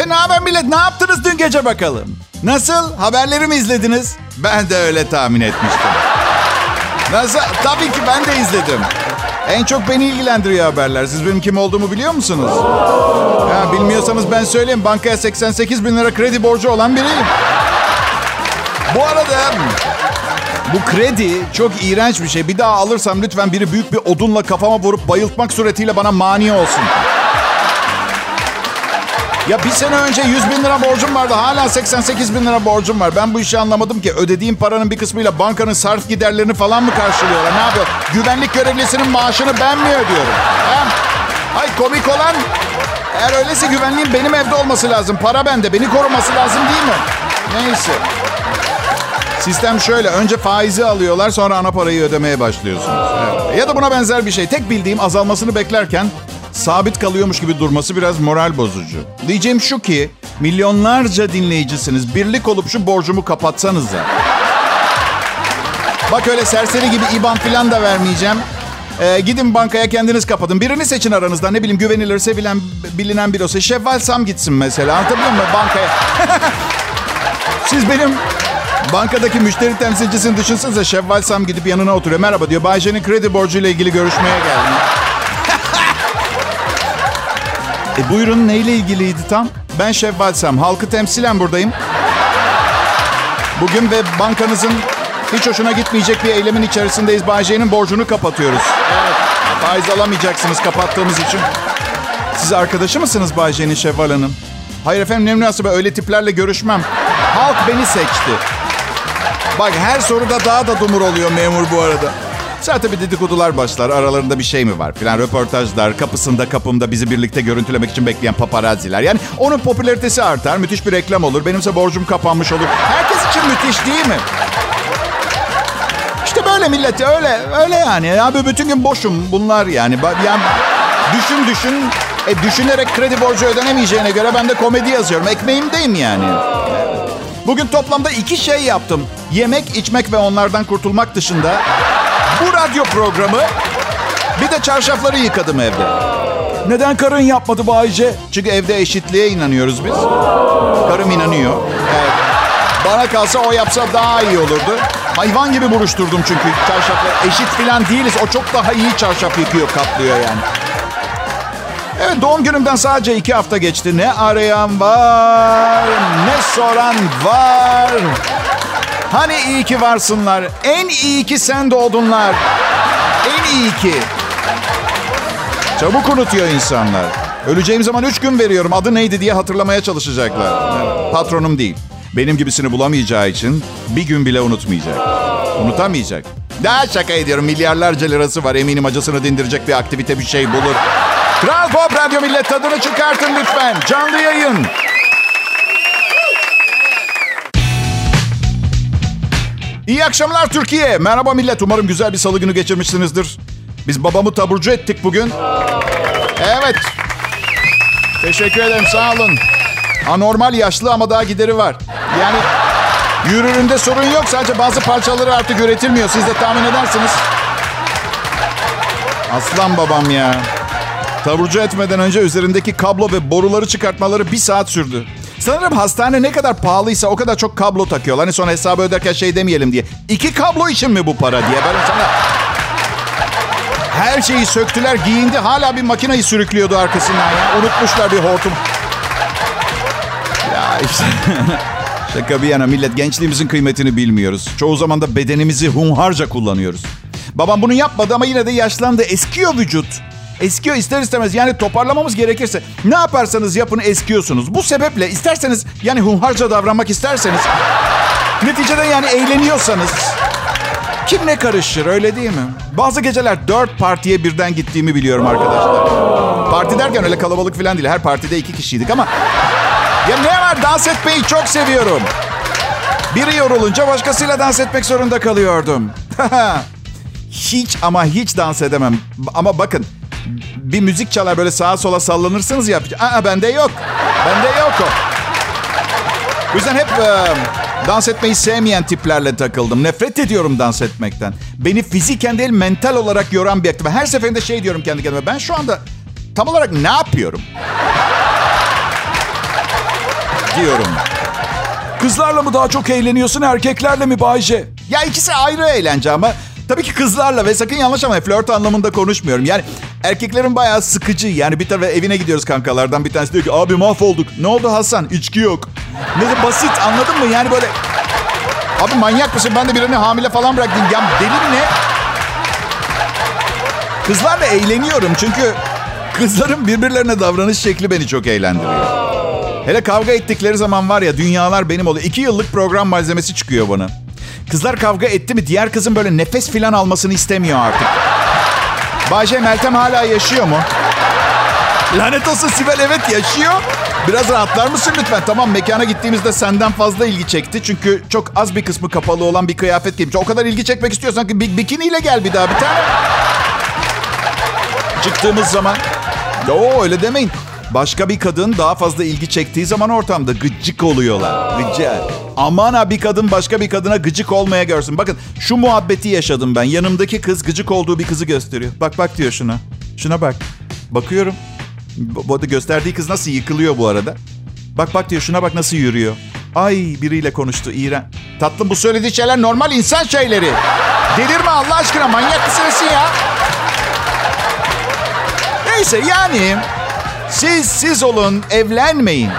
He ne haber millet? Ne yaptınız dün gece bakalım? Nasıl? Haberleri mi izlediniz? Ben de öyle tahmin etmiştim. Nasıl? Tabii ki ben de izledim. En çok beni ilgilendiriyor haberler. Siz benim kim olduğumu biliyor musunuz? Ya, bilmiyorsanız ben söyleyeyim. Bankaya 88 bin lira kredi borcu olan biriyim. Bu arada bu kredi çok iğrenç bir şey. Bir daha alırsam lütfen biri büyük bir odunla kafama vurup bayıltmak suretiyle bana mani olsun. Ya bir sene önce 100 bin lira borcum vardı. Hala 88 bin lira borcum var. Ben bu işi anlamadım ki. Ödediğim paranın bir kısmıyla bankanın sarf giderlerini falan mı karşılıyorlar? Ne yapıyor? Güvenlik görevlisinin maaşını ben mi ödüyorum? Ha? Ay komik olan eğer öyleyse güvenliğin benim evde olması lazım. Para bende. Beni koruması lazım değil mi? Neyse. Sistem şöyle. Önce faizi alıyorlar sonra ana parayı ödemeye başlıyorsunuz. Evet. Ya da buna benzer bir şey. Tek bildiğim azalmasını beklerken sabit kalıyormuş gibi durması biraz moral bozucu. Diyeceğim şu ki milyonlarca dinleyicisiniz. Birlik olup şu borcumu kapatsanız. Bak öyle serseri gibi IBAN falan da vermeyeceğim. Ee, gidin bankaya kendiniz kapatın. Birini seçin aranızda. Ne bileyim güvenilir, sevilen, bilinen bir olsa. Şevval Sam gitsin mesela. Anlatabiliyor muyum bankaya? Siz benim bankadaki müşteri temsilcisini düşünsenize. Şevval Sam gidip yanına oturuyor. Merhaba diyor. Bayce'nin kredi borcuyla ilgili görüşmeye geldim. E buyurun neyle ilgiliydi tam? Ben Şevval Sam. Halkı temsilen buradayım. Bugün ve bankanızın hiç hoşuna gitmeyecek bir eylemin içerisindeyiz. Bayce'nin borcunu kapatıyoruz. Evet. Faiz alamayacaksınız kapattığımız için. Siz arkadaşı mısınız Bayce'nin Şevval Hanım? Hayır efendim ne münasebe öyle tiplerle görüşmem. Halk beni seçti. Bak her soruda daha da dumur oluyor memur bu arada. Sonra tabii dedikodular başlar. Aralarında bir şey mi var filan. Röportajlar, kapısında kapımda bizi birlikte görüntülemek için bekleyen paparazziler. Yani onun popülaritesi artar. Müthiş bir reklam olur. Benimse borcum kapanmış olur. Herkes için müthiş değil mi? İşte böyle millet öyle öyle yani. Abi bütün gün boşum bunlar yani. Yani düşün düşün. E düşünerek kredi borcu ödenemeyeceğine göre ben de komedi yazıyorum. Ekmeğimdeyim yani. Bugün toplamda iki şey yaptım. Yemek, içmek ve onlardan kurtulmak dışında bu radyo programı bir de çarşafları yıkadım evde. Neden karın yapmadı Bayce? Çünkü evde eşitliğe inanıyoruz biz. Karım inanıyor. Evet. Bana kalsa o yapsa daha iyi olurdu. Hayvan gibi buruşturdum çünkü çarşafları. Eşit falan değiliz. O çok daha iyi çarşaf yıkıyor, kaplıyor yani. Evet doğum günümden sadece iki hafta geçti. Ne arayan var, ne soran var. Hani iyi ki varsınlar. En iyi ki sen doğdunlar. En iyi ki. Çabuk unutuyor insanlar. Öleceğim zaman üç gün veriyorum. Adı neydi diye hatırlamaya çalışacaklar. Patronum değil. Benim gibisini bulamayacağı için bir gün bile unutmayacak. Unutamayacak. Daha şaka ediyorum. Milyarlarca lirası var. Eminim acısını dindirecek bir aktivite bir şey bulur. Kral Pop Radyo Millet tadını çıkartın lütfen. Canlı yayın. İyi akşamlar Türkiye. Merhaba millet. Umarım güzel bir salı günü geçirmişsinizdir. Biz babamı taburcu ettik bugün. Evet. Teşekkür ederim. Sağ olun. Anormal yaşlı ama daha gideri var. Yani yürüründe sorun yok. Sadece bazı parçaları artık üretilmiyor. Siz de tahmin edersiniz. Aslan babam ya. Taburcu etmeden önce üzerindeki kablo ve boruları çıkartmaları bir saat sürdü. Sanırım hastane ne kadar pahalıysa o kadar çok kablo takıyorlar. Hani sonra hesabı öderken şey demeyelim diye. İki kablo için mi bu para diye. Ben sana... Her şeyi söktüler, giyindi. Hala bir makineyi sürüklüyordu arkasından ya. Unutmuşlar bir hortum. Ya işte... Şaka bir yana millet gençliğimizin kıymetini bilmiyoruz. Çoğu zaman da bedenimizi hunharca kullanıyoruz. Babam bunu yapmadı ama yine de yaşlandı. Eskiyor vücut. Eskiyor ister istemez. Yani toparlamamız gerekirse ne yaparsanız yapın eskiyorsunuz. Bu sebeple isterseniz yani hunharca davranmak isterseniz neticede yani eğleniyorsanız kim ne karışır öyle değil mi? Bazı geceler dört partiye birden gittiğimi biliyorum arkadaşlar. Parti derken öyle kalabalık falan değil. Her partide iki kişiydik ama ya ne var dans etmeyi çok seviyorum. Biri yorulunca başkasıyla dans etmek zorunda kalıyordum. hiç ama hiç dans edemem. Ama bakın bir müzik çalar böyle sağa sola sallanırsınız ya. Aa bende yok. Bende yok o. O yüzden hep e, dans etmeyi sevmeyen tiplerle takıldım. Nefret ediyorum dans etmekten. Beni fiziken değil mental olarak yoran bir aktivite. Her seferinde şey diyorum kendi kendime. Ben şu anda tam olarak ne yapıyorum? diyorum. Kızlarla mı daha çok eğleniyorsun erkeklerle mi Bayce? Ya ikisi ayrı eğlence ama tabii ki kızlarla ve sakın yanlış ama flört anlamında konuşmuyorum. Yani erkeklerin bayağı sıkıcı. Yani bir tarafa evine gidiyoruz kankalardan bir tanesi diyor ki abi mahvolduk. Ne oldu Hasan? İçki yok. Ne de basit anladın mı? Yani böyle Abi manyak mısın? Ben de birini hamile falan bıraktım. Ya deli mi ne? Kızlarla eğleniyorum çünkü kızların birbirlerine davranış şekli beni çok eğlendiriyor. Hele kavga ettikleri zaman var ya dünyalar benim oluyor. İki yıllık program malzemesi çıkıyor bana. Kızlar kavga etti mi diğer kızın böyle nefes filan almasını istemiyor artık. Bayce Meltem hala yaşıyor mu? Lanet olsun Sibel evet yaşıyor. Biraz rahatlar mısın lütfen? Tamam mekana gittiğimizde senden fazla ilgi çekti. Çünkü çok az bir kısmı kapalı olan bir kıyafet giymiş. O kadar ilgi çekmek istiyorsan ki bikiniyle gel bir daha bir tane. Çıktığımız zaman. Yo öyle demeyin. Başka bir kadın daha fazla ilgi çektiği zaman ortamda gıcık oluyorlar. Gıcık. Aman ha bir kadın başka bir kadına gıcık olmaya görsün. Bakın şu muhabbeti yaşadım ben. Yanımdaki kız gıcık olduğu bir kızı gösteriyor. Bak bak diyor şuna. Şuna bak. Bakıyorum. Bu arada gösterdiği kız nasıl yıkılıyor bu arada. Bak bak diyor şuna bak nasıl yürüyor. Ay biriyle konuştu İğren. Tatlım bu söylediği şeyler normal insan şeyleri. Delirme Allah aşkına manyak mısın ya? Neyse yani siz siz olun evlenmeyin.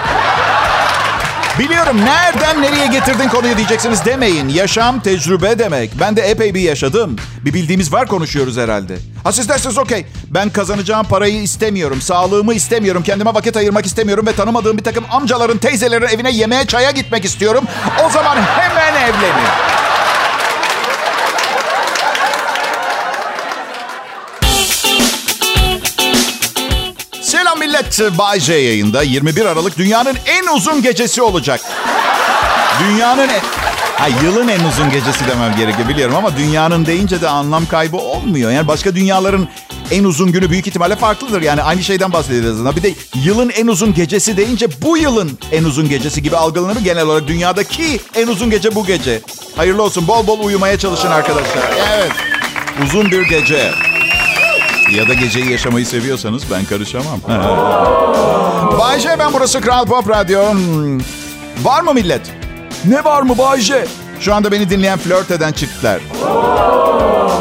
Biliyorum nereden nereye getirdin konuyu diyeceksiniz demeyin. Yaşam tecrübe demek. Ben de epey bir yaşadım. Bir bildiğimiz var konuşuyoruz herhalde. Ha siz dersiniz okey. Ben kazanacağım parayı istemiyorum. Sağlığımı istemiyorum. Kendime vakit ayırmak istemiyorum. Ve tanımadığım bir takım amcaların, teyzelerin evine yemeğe, çaya gitmek istiyorum. O zaman hemen evlenin. Millet. Bay J yayında 21 Aralık dünyanın en uzun gecesi olacak. Dünyanın en... Ha, yılın en uzun gecesi demem gerekiyor biliyorum ama dünyanın deyince de anlam kaybı olmuyor. Yani başka dünyaların en uzun günü büyük ihtimalle farklıdır. Yani aynı şeyden bahsediyoruz. Bir de yılın en uzun gecesi deyince bu yılın en uzun gecesi gibi algılanır genel olarak. Dünyadaki en uzun gece bu gece. Hayırlı olsun. Bol bol uyumaya çalışın arkadaşlar. Evet. Uzun bir gece. Ya da geceyi yaşamayı seviyorsanız ben karışamam. Bayce ben burası Kral Pop Radyo. Var mı millet? Ne var mı Bayce? Şu anda beni dinleyen flört eden çiftler.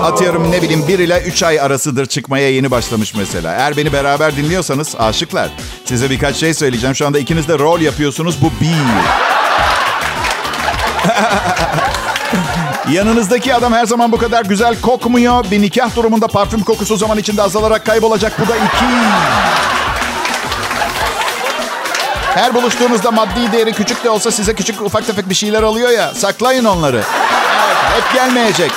Atıyorum ne bileyim 1 ile 3 ay arasıdır çıkmaya yeni başlamış mesela. Eğer beni beraber dinliyorsanız aşıklar. Size birkaç şey söyleyeceğim. Şu anda ikiniz de rol yapıyorsunuz. Bu bir. Yanınızdaki adam her zaman bu kadar güzel kokmuyor. Bir nikah durumunda parfüm kokusu zaman içinde azalarak kaybolacak. Bu da iki. Her buluştuğunuzda maddi değeri küçük de olsa size küçük ufak tefek bir şeyler alıyor ya. Saklayın onları. Hep gelmeyecek.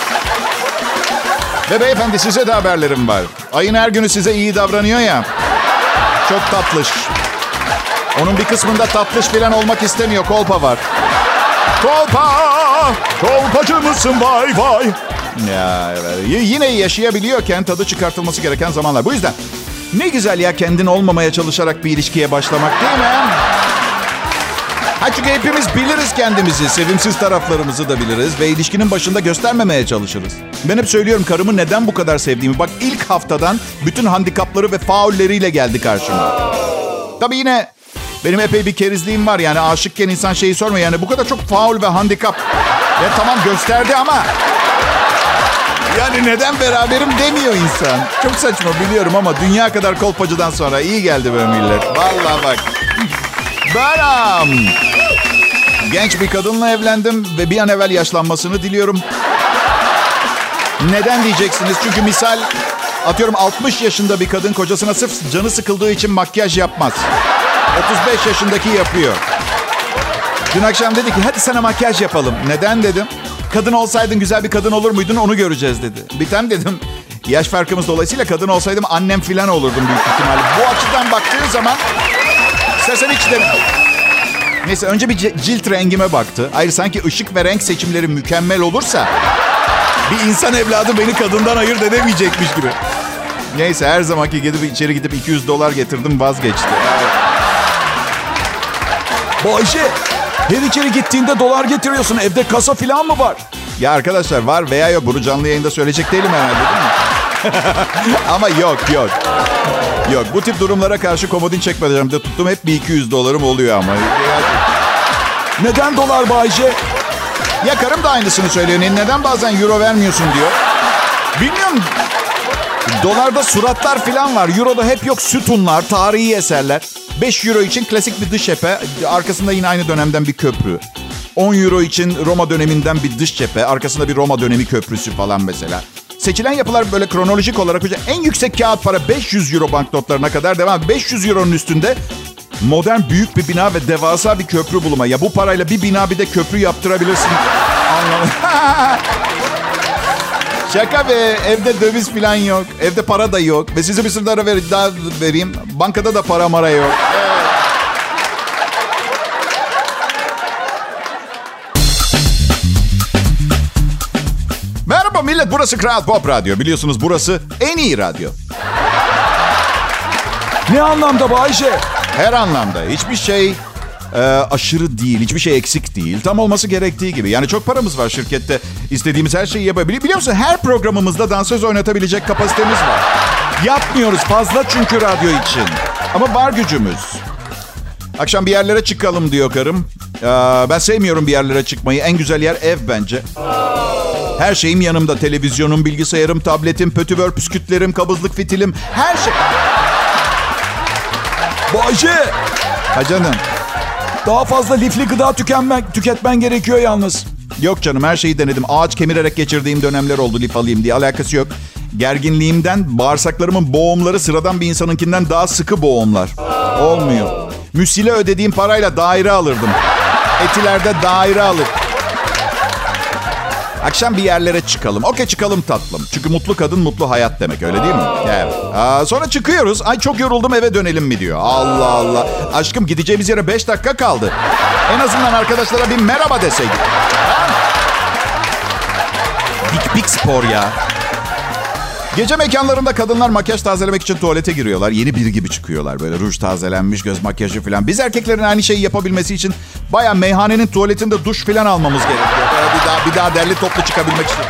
Ve beyefendi size de haberlerim var. Ayın her günü size iyi davranıyor ya. Çok tatlış. Onun bir kısmında tatlış falan olmak istemiyor. Kolpa var. Kolpa! Kolpacı mısın vay vay? Ya yine yaşayabiliyorken tadı çıkartılması gereken zamanlar. Bu yüzden ne güzel ya kendin olmamaya çalışarak bir ilişkiye başlamak değil mi? Ha çünkü hepimiz biliriz kendimizi, sevimsiz taraflarımızı da biliriz ve ilişkinin başında göstermemeye çalışırız. Ben hep söylüyorum karımı neden bu kadar sevdiğimi. Bak ilk haftadan bütün handikapları ve faulleriyle geldi karşıma. Tabii yine benim epey bir kerizliğim var yani aşıkken insan şeyi sormuyor yani bu kadar çok faul ve handikap. Ya tamam gösterdi ama yani neden beraberim demiyor insan. Çok saçma biliyorum ama dünya kadar kolpacıdan sonra iyi geldi böyle millet. Vallahi bak. Beram. Genç bir kadınla evlendim ve bir an evvel yaşlanmasını diliyorum. Neden diyeceksiniz? Çünkü misal atıyorum 60 yaşında bir kadın kocasına sırf canı sıkıldığı için makyaj yapmaz. 35 yaşındaki yapıyor. Dün akşam dedi ki hadi sana makyaj yapalım. Neden dedim. Kadın olsaydın güzel bir kadın olur muydun onu göreceğiz dedi. Tane dedim yaş farkımız dolayısıyla kadın olsaydım annem filan olurdum büyük ihtimalle. Bu açıdan baktığın zaman istersen hiç de... Neyse önce bir cilt rengime baktı. Hayır sanki ışık ve renk seçimleri mükemmel olursa bir insan evladı beni kadından ayırt edemeyecekmiş gibi. Neyse her zamanki gidip içeri gidip 200 dolar getirdim vazgeçti. Bayce her içeri gittiğinde dolar getiriyorsun. Evde kasa falan mı var? Ya arkadaşlar var veya yok bunu canlı yayında söyleyecek değilim herhalde değil mi? Ama yok yok. Yok bu tip durumlara karşı komodin çekmeyeceğim de tuttum hep bir 200 dolarım oluyor ama. Neden dolar Bayce? Ya karım da aynısını söylüyor. Ne- Neden bazen euro vermiyorsun diyor. Bilmiyorum. Dolarda suratlar falan var. Euro'da hep yok sütunlar, tarihi eserler. 5 euro için klasik bir dış cephe. Arkasında yine aynı dönemden bir köprü. 10 euro için Roma döneminden bir dış cephe. Arkasında bir Roma dönemi köprüsü falan mesela. Seçilen yapılar böyle kronolojik olarak en yüksek kağıt para 500 euro banknotlarına kadar devam. 500 euronun üstünde modern büyük bir bina ve devasa bir köprü bulma. Ya bu parayla bir bina bir de köprü yaptırabilirsin. Anlamadım. Şaka be. Evde döviz falan yok. Evde para da yok. Ve size bir sürü daha, ver, daha vereyim. Bankada da para mara yok. Merhaba millet. Burası Kral Pop Radyo. Biliyorsunuz burası en iyi radyo. Ne anlamda Bayce? Her anlamda. Hiçbir şey e, aşırı değil. Hiçbir şey eksik değil. Tam olması gerektiği gibi. Yani çok paramız var şirkette. İstediğimiz her şeyi yapabilir. Biliyor musun her programımızda dansöz oynatabilecek kapasitemiz var. Yapmıyoruz fazla çünkü radyo için. Ama var gücümüz. Akşam bir yerlere çıkalım diyor karım. Ee, ben sevmiyorum bir yerlere çıkmayı. En güzel yer ev bence. Her şeyim yanımda. Televizyonum, bilgisayarım, tabletim, pötübör püskütlerim, kabızlık fitilim. Her şey. Bayce! Ha canım. Daha fazla lifli gıda tükenmek, tüketmen gerekiyor yalnız. Yok canım her şeyi denedim. Ağaç kemirerek geçirdiğim dönemler oldu lif alayım diye. Alakası yok. Gerginliğimden bağırsaklarımın boğumları sıradan bir insanınkinden daha sıkı boğumlar. Olmuyor. Müsile ödediğim parayla daire alırdım. Etilerde daire alır. Akşam bir yerlere çıkalım. Okey çıkalım tatlım. Çünkü mutlu kadın mutlu hayat demek öyle değil mi? Evet. Aa, sonra çıkıyoruz. Ay çok yoruldum eve dönelim mi diyor. Allah Allah. Aşkım gideceğimiz yere 5 dakika kaldı. En azından arkadaşlara bir merhaba deseydik. Big Big spor ya. Gece mekanlarında kadınlar makyaj tazelemek için tuvalete giriyorlar. Yeni biri gibi çıkıyorlar. Böyle ruj tazelenmiş, göz makyajı falan. Biz erkeklerin aynı şeyi yapabilmesi için baya meyhanenin tuvaletinde duş falan almamız gerekiyor. Bir daha, derli toplu çıkabilmek için.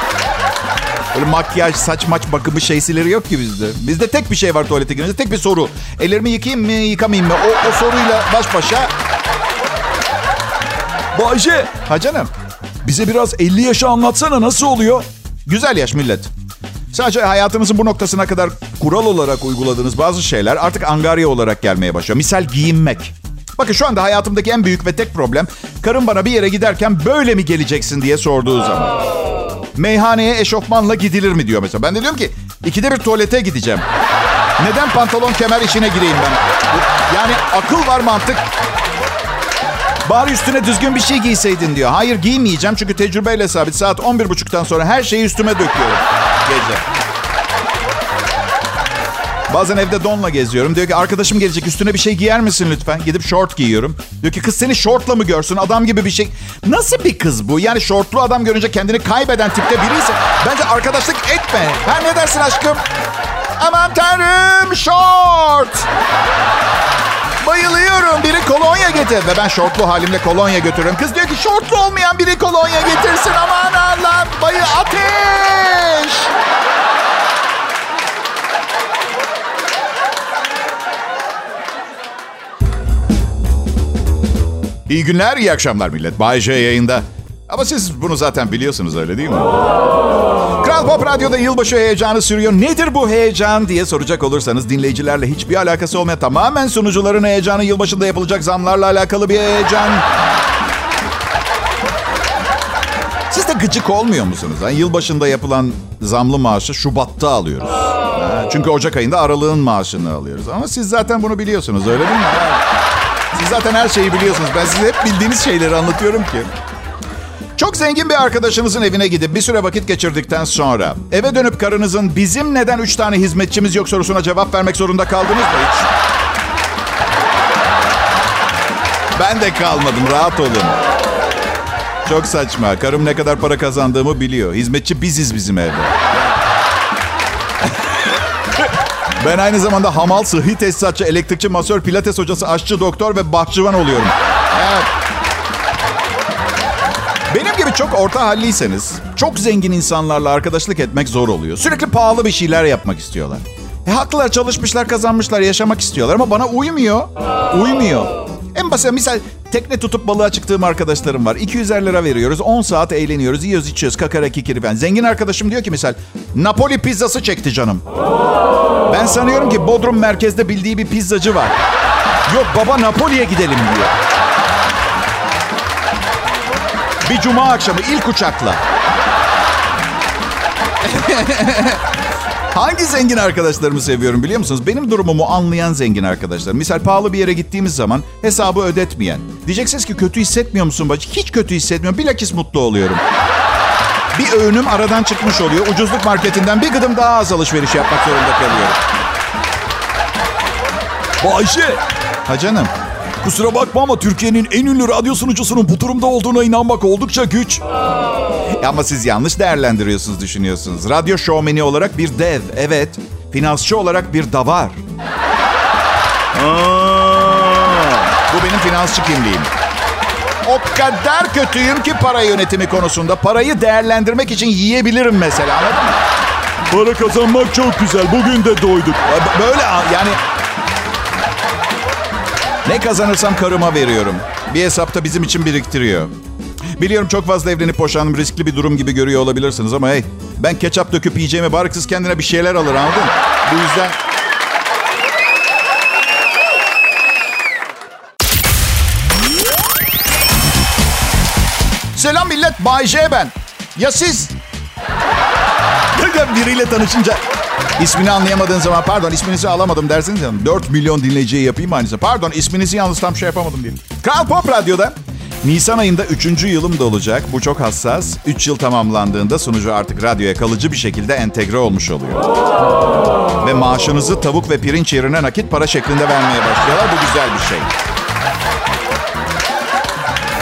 Böyle makyaj, saç maç bakımı şeysileri yok ki bizde. Bizde tek bir şey var tuvalete girince. Tek bir soru. Ellerimi yıkayayım mı, yıkamayayım mı? O, o soruyla baş başa. Bayce! Ha canım. Bize biraz 50 yaşı anlatsana nasıl oluyor? Güzel yaş millet. Sadece hayatınızın bu noktasına kadar kural olarak uyguladığınız bazı şeyler artık angarya olarak gelmeye başlıyor. Misal giyinmek. Bakın şu anda hayatımdaki en büyük ve tek problem karım bana bir yere giderken böyle mi geleceksin diye sorduğu zaman. Meyhaneye eşofmanla gidilir mi diyor mesela. Ben de diyorum ki ikide bir tuvalete gideceğim. Neden pantolon kemer işine gireyim ben? Yani akıl var mantık. Bari üstüne düzgün bir şey giyseydin diyor. Hayır giymeyeceğim çünkü tecrübeyle sabit. Saat 11.30'dan sonra her şeyi üstüme döküyorum gece. Bazen evde donla geziyorum. Diyor ki arkadaşım gelecek üstüne bir şey giyer misin lütfen? Gidip short giyiyorum. Diyor ki kız seni shortla mı görsün adam gibi bir şey. Nasıl bir kız bu? Yani shortlu adam görünce kendini kaybeden tipte biriyse bence arkadaşlık etme. Ha ne dersin aşkım? Aman tanrım short. Bayılıyorum. Biri kolonya getir. Ve ben şortlu halimle kolonya götürüyorum. Kız diyor ki şortlu olmayan biri kolonya getirsin. Aman Allah. Bayı ateş. İyi günler, iyi akşamlar millet. Bay J yayında. Ama siz bunu zaten biliyorsunuz öyle değil mi? Kral Pop Radyo'da yılbaşı heyecanı sürüyor. Nedir bu heyecan diye soracak olursanız dinleyicilerle hiçbir alakası olmayan tamamen sunucuların heyecanı yılbaşında yapılacak zamlarla alakalı bir heyecan. Siz de gıcık olmuyor musunuz? Yani yılbaşında yapılan zamlı maaşı Şubat'ta alıyoruz. Çünkü Ocak ayında aralığın maaşını alıyoruz. Ama siz zaten bunu biliyorsunuz öyle değil mi? Siz zaten her şeyi biliyorsunuz. Ben size hep bildiğiniz şeyleri anlatıyorum ki. Çok zengin bir arkadaşınızın evine gidip bir süre vakit geçirdikten sonra eve dönüp karınızın bizim neden üç tane hizmetçimiz yok sorusuna cevap vermek zorunda kaldınız mı hiç? Ben de kalmadım rahat olun. Çok saçma. Karım ne kadar para kazandığımı biliyor. Hizmetçi biziz bizim evde. Ben aynı zamanda hamal, sıhhi tesisatçı, elektrikçi, masör, pilates hocası, aşçı, doktor ve bahçıvan oluyorum. Evet. Benim gibi çok orta halliyseniz, çok zengin insanlarla arkadaşlık etmek zor oluyor. Sürekli pahalı bir şeyler yapmak istiyorlar. E haklılar, çalışmışlar, kazanmışlar, yaşamak istiyorlar ama bana uymuyor. Uymuyor. En basit misal Tekne tutup balığa çıktığım arkadaşlarım var. 200'er lira veriyoruz. 10 saat eğleniyoruz. Yiyoruz içiyoruz. Kakara kikiri falan. Zengin arkadaşım diyor ki misal Napoli pizzası çekti canım. Ben sanıyorum ki Bodrum merkezde bildiği bir pizzacı var. Yok baba Napoli'ye gidelim diyor. Bir cuma akşamı ilk uçakla. Hangi zengin arkadaşlarımı seviyorum biliyor musunuz? Benim durumumu anlayan zengin arkadaşlar. Misal pahalı bir yere gittiğimiz zaman hesabı ödetmeyen. Diyeceksiniz ki kötü hissetmiyor musun bacı? Hiç kötü hissetmiyorum. Bilakis mutlu oluyorum. Bir öğünüm aradan çıkmış oluyor. Ucuzluk marketinden bir gıdım daha az alışveriş yapmak zorunda kalıyorum. Bayşe Ha canım. Kusura bakma ama Türkiye'nin en ünlü radyo sunucusunun bu durumda olduğuna inanmak oldukça güç. Ama siz yanlış değerlendiriyorsunuz, düşünüyorsunuz. Radyo şovmeni olarak bir dev, evet. Finansçı olarak bir davar. Bu benim finansçı kimliğim. O kadar kötüyüm ki para yönetimi konusunda. Parayı değerlendirmek için yiyebilirim mesela anladın mı? Para kazanmak çok güzel. Bugün de doyduk. Böyle yani... Ne kazanırsam karıma veriyorum. Bir hesapta bizim için biriktiriyor. Biliyorum çok fazla evlenip boşanım riskli bir durum gibi görüyor olabilirsiniz ama hey ben ketçap döküp yiyeceğime bari kız kendine bir şeyler alır anladın mı? Bu yüzden... Selam millet, Bay J ben. Ya siz? Biriyle tanışınca ismini anlayamadığın zaman pardon isminizi alamadım dersiniz ya. 4 milyon dinleyiciye yapayım aynısı. Pardon isminizi yalnız tam şey yapamadım diye. Kral Pop Radyo'da Nisan ayında 3. yılım da olacak. Bu çok hassas. 3 yıl tamamlandığında sunucu artık radyoya kalıcı bir şekilde entegre olmuş oluyor. Ve maaşınızı tavuk ve pirinç yerine nakit para şeklinde vermeye başlıyorlar. Bu güzel bir şey.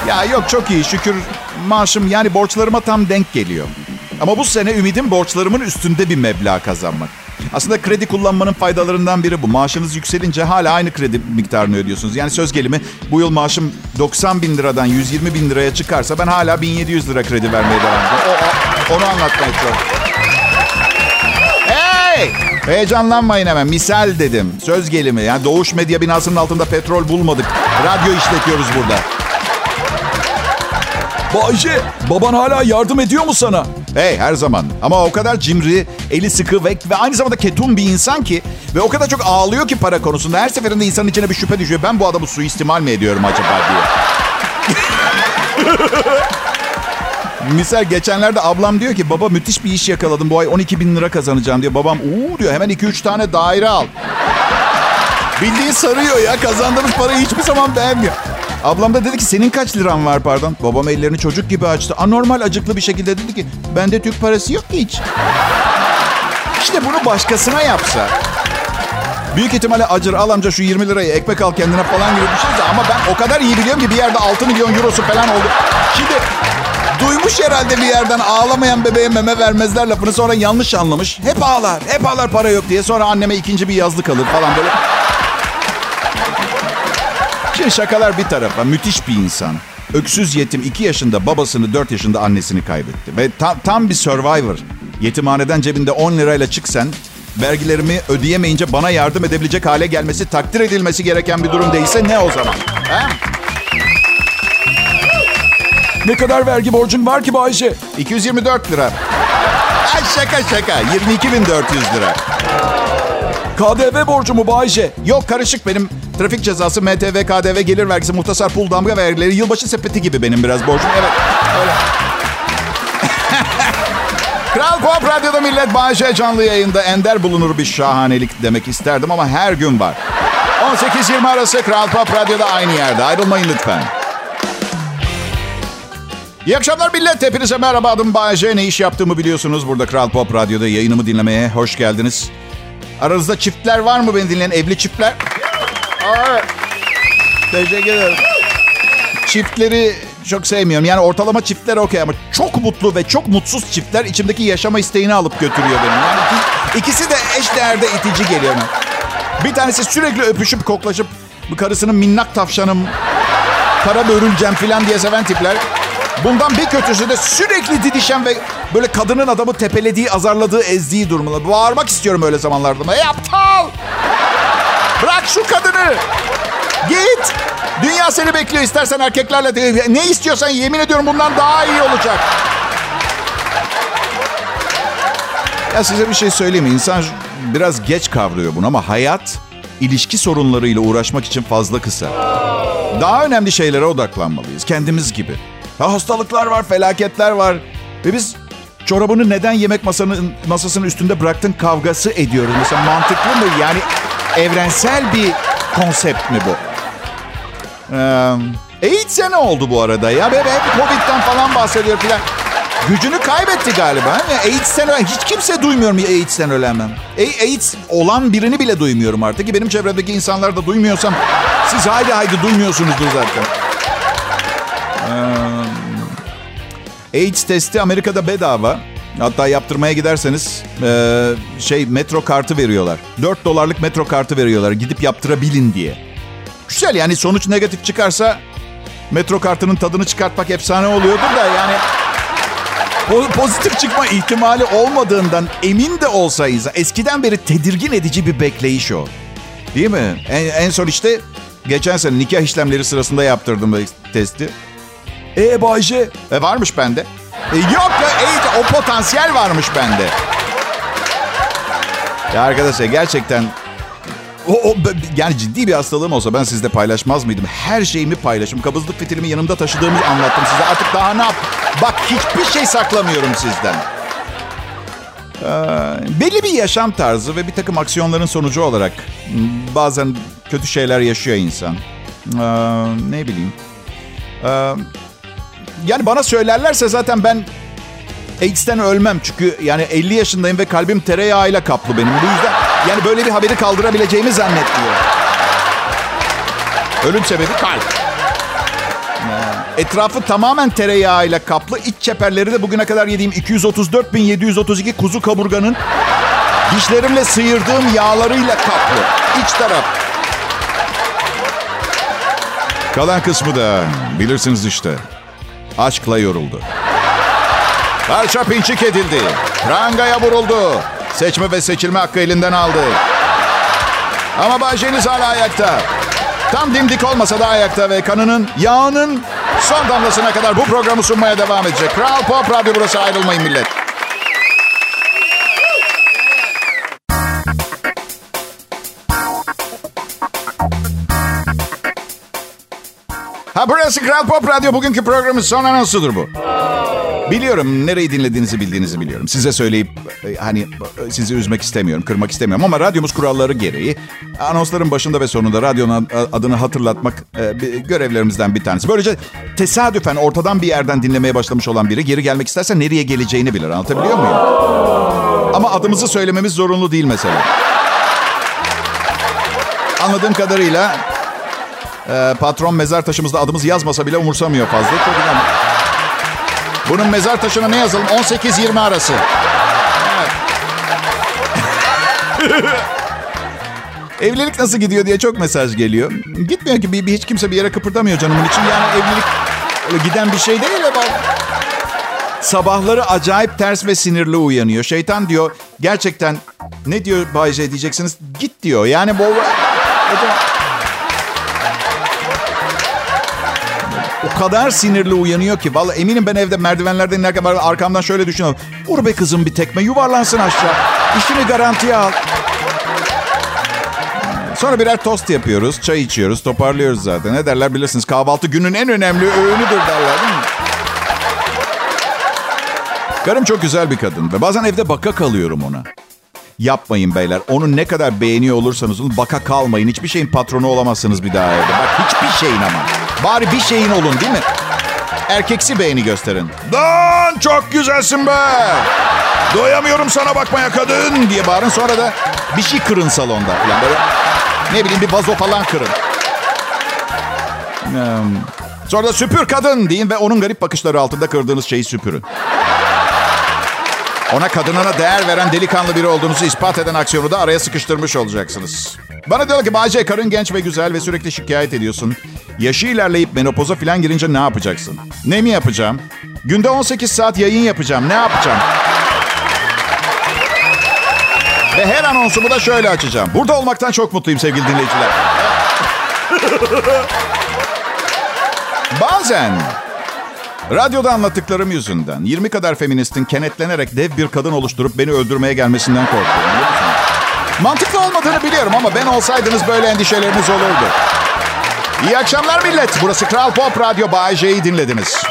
Ya yok çok iyi şükür maaşım yani borçlarıma tam denk geliyor. Ama bu sene ümidim borçlarımın üstünde bir meblağ kazanmak. Aslında kredi kullanmanın faydalarından biri bu. Maaşınız yükselince hala aynı kredi miktarını ödüyorsunuz. Yani söz gelimi bu yıl maaşım 90 bin liradan 120 bin liraya çıkarsa ben hala 1700 lira kredi vermeye devam ediyorum. Onu anlatmaya çalışıyorum. Hey! Heyecanlanmayın hemen. Misal dedim. Söz gelimi. Yani Doğuş Medya binasının altında petrol bulmadık. Radyo işletiyoruz burada. Bayşe baban hala yardım ediyor mu sana? Hey her zaman. Ama o kadar cimri, eli sıkı ve, ve aynı zamanda ketum bir insan ki ve o kadar çok ağlıyor ki para konusunda. Her seferinde insanın içine bir şüphe düşüyor. Ben bu adamı suistimal mi ediyorum acaba diye. Misal geçenlerde ablam diyor ki baba müthiş bir iş yakaladım bu ay 12 bin lira kazanacağım diyor. Babam uuu diyor hemen 2-3 tane daire al. Bildiğin sarıyor ya kazandığımız parayı hiçbir zaman beğenmiyor. Ablam da dedi ki senin kaç liran var pardon. Babam ellerini çocuk gibi açtı. Anormal acıklı bir şekilde dedi ki bende Türk parası yok ki hiç. İşte bunu başkasına yapsa. Büyük ihtimalle acır al amca şu 20 lirayı ekmek al kendine falan gibi bir şeyse ama ben o kadar iyi biliyorum ki bir yerde 6 milyon eurosu falan oldu. Şimdi duymuş herhalde bir yerden ağlamayan bebeğe meme vermezler lafını sonra yanlış anlamış. Hep ağlar, hep ağlar para yok diye sonra anneme ikinci bir yazlık alır falan böyle. Şimdi şakalar bir tarafa müthiş bir insan. Öksüz yetim 2 yaşında babasını 4 yaşında annesini kaybetti. Ve tam, tam bir survivor. Yetimhaneden cebinde 10 lirayla çıksan vergilerimi ödeyemeyince bana yardım edebilecek hale gelmesi takdir edilmesi gereken bir durum değilse ne o zaman? He? Ne kadar vergi borcun var ki Bayşe? 224 lira. Ay şaka şaka 22.400 lira. KDV borcu mu Bayşe? Yok karışık benim trafik cezası, MTV, KDV, gelir vergisi, muhtasar pul damga vergileri, yılbaşı sepeti gibi benim biraz borcum. Evet öyle. Kral Pop Radyo'da millet Bağışe canlı yayında ender bulunur bir şahanelik demek isterdim ama her gün var. 18-20 arası Kral Pop Radyo'da aynı yerde. Ayrılmayın lütfen. İyi akşamlar millet. Hepinize merhaba. Adım Bayece. Ne iş yaptığımı biliyorsunuz. Burada Kral Pop Radyo'da yayınımı dinlemeye hoş geldiniz. Aranızda çiftler var mı beni dinleyen evli çiftler? Aa, teşekkür ederim. Çiftleri çok sevmiyorum. Yani ortalama çiftler okey ama çok mutlu ve çok mutsuz çiftler içimdeki yaşama isteğini alıp götürüyor benim. Yani iki- ikisi de eş değerde itici geliyor. Bir tanesi sürekli öpüşüp koklaşıp bu karısının minnak tavşanım, kara börülcem falan diye seven tipler. Bundan bir kötüsü de sürekli didişen ve böyle kadının adamı tepelediği, azarladığı, ezdiği durumlar. Bağırmak istiyorum öyle zamanlarda. Ey aptal! Bırak şu kadını! Git! Dünya seni bekliyor. İstersen erkeklerle de, ne istiyorsan yemin ediyorum bundan daha iyi olacak. Ya size bir şey söyleyeyim mi? İnsan biraz geç kavruyor bunu ama hayat ilişki sorunlarıyla uğraşmak için fazla kısa. Daha önemli şeylere odaklanmalıyız. Kendimiz gibi. Ha, hastalıklar var, felaketler var. Ve biz çorabını neden yemek masanın, masasının üstünde bıraktın kavgası ediyoruz. Mesela mantıklı mı? Yani evrensel bir konsept mi bu? Ee, AIDS'e ne oldu bu arada ya? Be, hep Covid'den falan bahsediyor filan. Gücünü kaybetti galiba. AIDS'ten ölen, hiç kimse duymuyorum AIDS'ten ölen ben. AIDS olan birini bile duymuyorum artık. Benim çevremdeki insanlar da duymuyorsam siz haydi haydi duymuyorsunuzdur zaten. AIDS testi Amerika'da bedava. Hatta yaptırmaya giderseniz e, şey metro kartı veriyorlar. 4 dolarlık metro kartı veriyorlar gidip yaptırabilin diye. Güzel yani sonuç negatif çıkarsa metro kartının tadını çıkartmak efsane oluyordur da yani pozitif çıkma ihtimali olmadığından emin de olsayız eskiden beri tedirgin edici bir bekleyiş o. Değil mi? En, en son işte geçen sene nikah işlemleri sırasında yaptırdım testi. E Bayce? E varmış bende. E, yok e, o potansiyel varmış bende. Ya arkadaşlar gerçekten o, o, yani ciddi bir hastalığım olsa ben sizle paylaşmaz mıydım? Her şeyimi paylaşım. Kabızlık fitilimi yanımda taşıdığımı anlattım size. Artık daha ne yap? Bak hiçbir şey saklamıyorum sizden. Ee, belli bir yaşam tarzı ve bir takım aksiyonların sonucu olarak bazen kötü şeyler yaşıyor insan. Ee, ne bileyim. Ee, yani bana söylerlerse zaten ben AIDS'ten ölmem. Çünkü yani 50 yaşındayım ve kalbim tereyağıyla kaplı benim. Bu yüzden yani böyle bir haberi kaldırabileceğimi zannetmiyorum. Ölüm sebebi kalp. Etrafı tamamen tereyağıyla kaplı. İç çeperleri de bugüne kadar yediğim 234.732 kuzu kaburganın dişlerimle sıyırdığım yağlarıyla kaplı. İç taraf. Kalan kısmı da bilirsiniz işte. Aşkla yoruldu. Parça pinçik edildi. Prangaya vuruldu. Seçme ve seçilme hakkı elinden aldı. Ama Bayşeniz hala ayakta. Tam dimdik olmasa da ayakta ve kanının, yağının son damlasına kadar bu programı sunmaya devam edecek. Kral Pop Radyo burası ayrılmayın millet. Ha burası Kral Pop Radyo. Bugünkü programın son anonsudur bu. Biliyorum nereyi dinlediğinizi bildiğinizi biliyorum. Size söyleyip e, hani e, sizi üzmek istemiyorum, kırmak istemiyorum ama radyomuz kuralları gereği anonsların başında ve sonunda radyonun adını hatırlatmak e, görevlerimizden bir tanesi. Böylece tesadüfen ortadan bir yerden dinlemeye başlamış olan biri geri gelmek isterse nereye geleceğini bilir. Anlatabiliyor muyum? Ama adımızı söylememiz zorunlu değil mesela. Anladığım kadarıyla patron mezar taşımızda adımızı yazmasa bile umursamıyor fazla. Çok önemli. Bunun mezar taşına ne yazalım? 18-20 arası. Evlilik nasıl gidiyor diye çok mesaj geliyor. Gitmiyor ki bir, bir hiç kimse bir yere kıpırdamıyor canımın için. Yani evlilik öyle giden bir şey değil ama sabahları acayip ters ve sinirli uyanıyor. Şeytan diyor gerçekten ne diyor Bayce diyeceksiniz git diyor. Yani bu o kadar sinirli uyanıyor ki. Vallahi eminim ben evde merdivenlerden inerken arkamdan şöyle düşünüyorum. Vur be kızım bir tekme yuvarlansın aşağı. İşini garantiye al. Sonra birer tost yapıyoruz, çay içiyoruz, toparlıyoruz zaten. Ne derler bilirsiniz kahvaltı günün en önemli öğünüdür derler değil mi? Karım çok güzel bir kadın ve bazen evde baka kalıyorum ona. Yapmayın beyler. Onu ne kadar beğeniyor olursanız olun baka kalmayın. Hiçbir şeyin patronu olamazsınız bir daha evde. Bak hiçbir şeyin ama. Bari bir şeyin olun değil mi? Erkeksi beğeni gösterin. Lan çok güzelsin be. Doyamıyorum sana bakmaya kadın diye bağırın. Sonra da bir şey kırın salonda. Yani böyle ne bileyim bir vazo falan kırın. Sonra da süpür kadın deyin ve onun garip bakışları altında kırdığınız şeyi süpürün. Ona kadınına değer veren delikanlı biri olduğunuzu ispat eden aksiyonu da araya sıkıştırmış olacaksınız. Bana diyor ki Bayce karın genç ve güzel ve sürekli şikayet ediyorsun. Yaşı ilerleyip menopoza falan girince ne yapacaksın? Ne mi yapacağım? Günde 18 saat yayın yapacağım. Ne yapacağım? Ve her anonsumu da şöyle açacağım. Burada olmaktan çok mutluyum sevgili dinleyiciler. Bazen radyoda anlattıklarım yüzünden 20 kadar feministin kenetlenerek dev bir kadın oluşturup beni öldürmeye gelmesinden korkuyorum. Mantıklı olmadığını biliyorum ama ben olsaydınız böyle endişeleriniz olurdu. İyi akşamlar millet. Burası Kral Pop Radyo Bay J'yi dinlediniz.